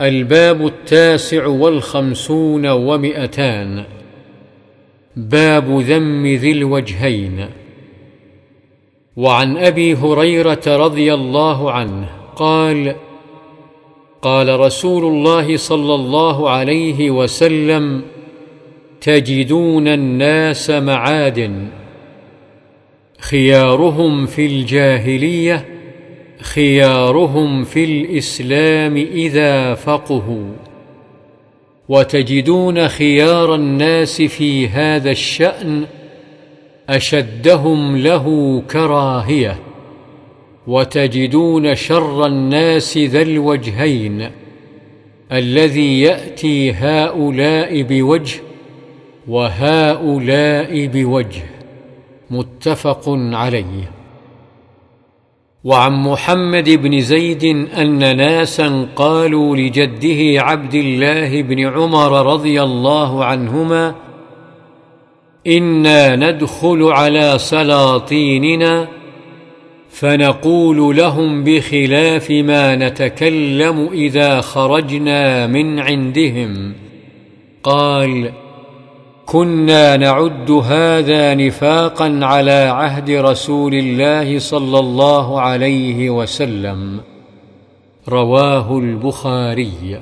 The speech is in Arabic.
الباب التاسع والخمسون ومئتان. باب ذم ذي الوجهين. وعن أبي هريرة رضي الله عنه قال قال رسول الله صلى الله عليه وسلم تجدون الناس معادن خيارهم في الجاهلية خيارهم في الإسلام إذا فقهوا. وتجدون خيار الناس في هذا الشأن أشدهم له كراهية. وتجدون شر الناس ذا الوجهين الذي يأتي هؤلاء بوجه وهؤلاء بوجه. متفق عليه. وعن محمد بن زيد أن ناسا قالوا لجده عبد الله بن عمر رضي الله عنهما إنا ندخل على سلاطيننا فنقول لهم بخلاف ما نتكلم إذا خرجنا من عندهم. قال كنا نعد هذا نفاقا على عهد رسول الله صلى الله عليه وسلم. رواه البخاري.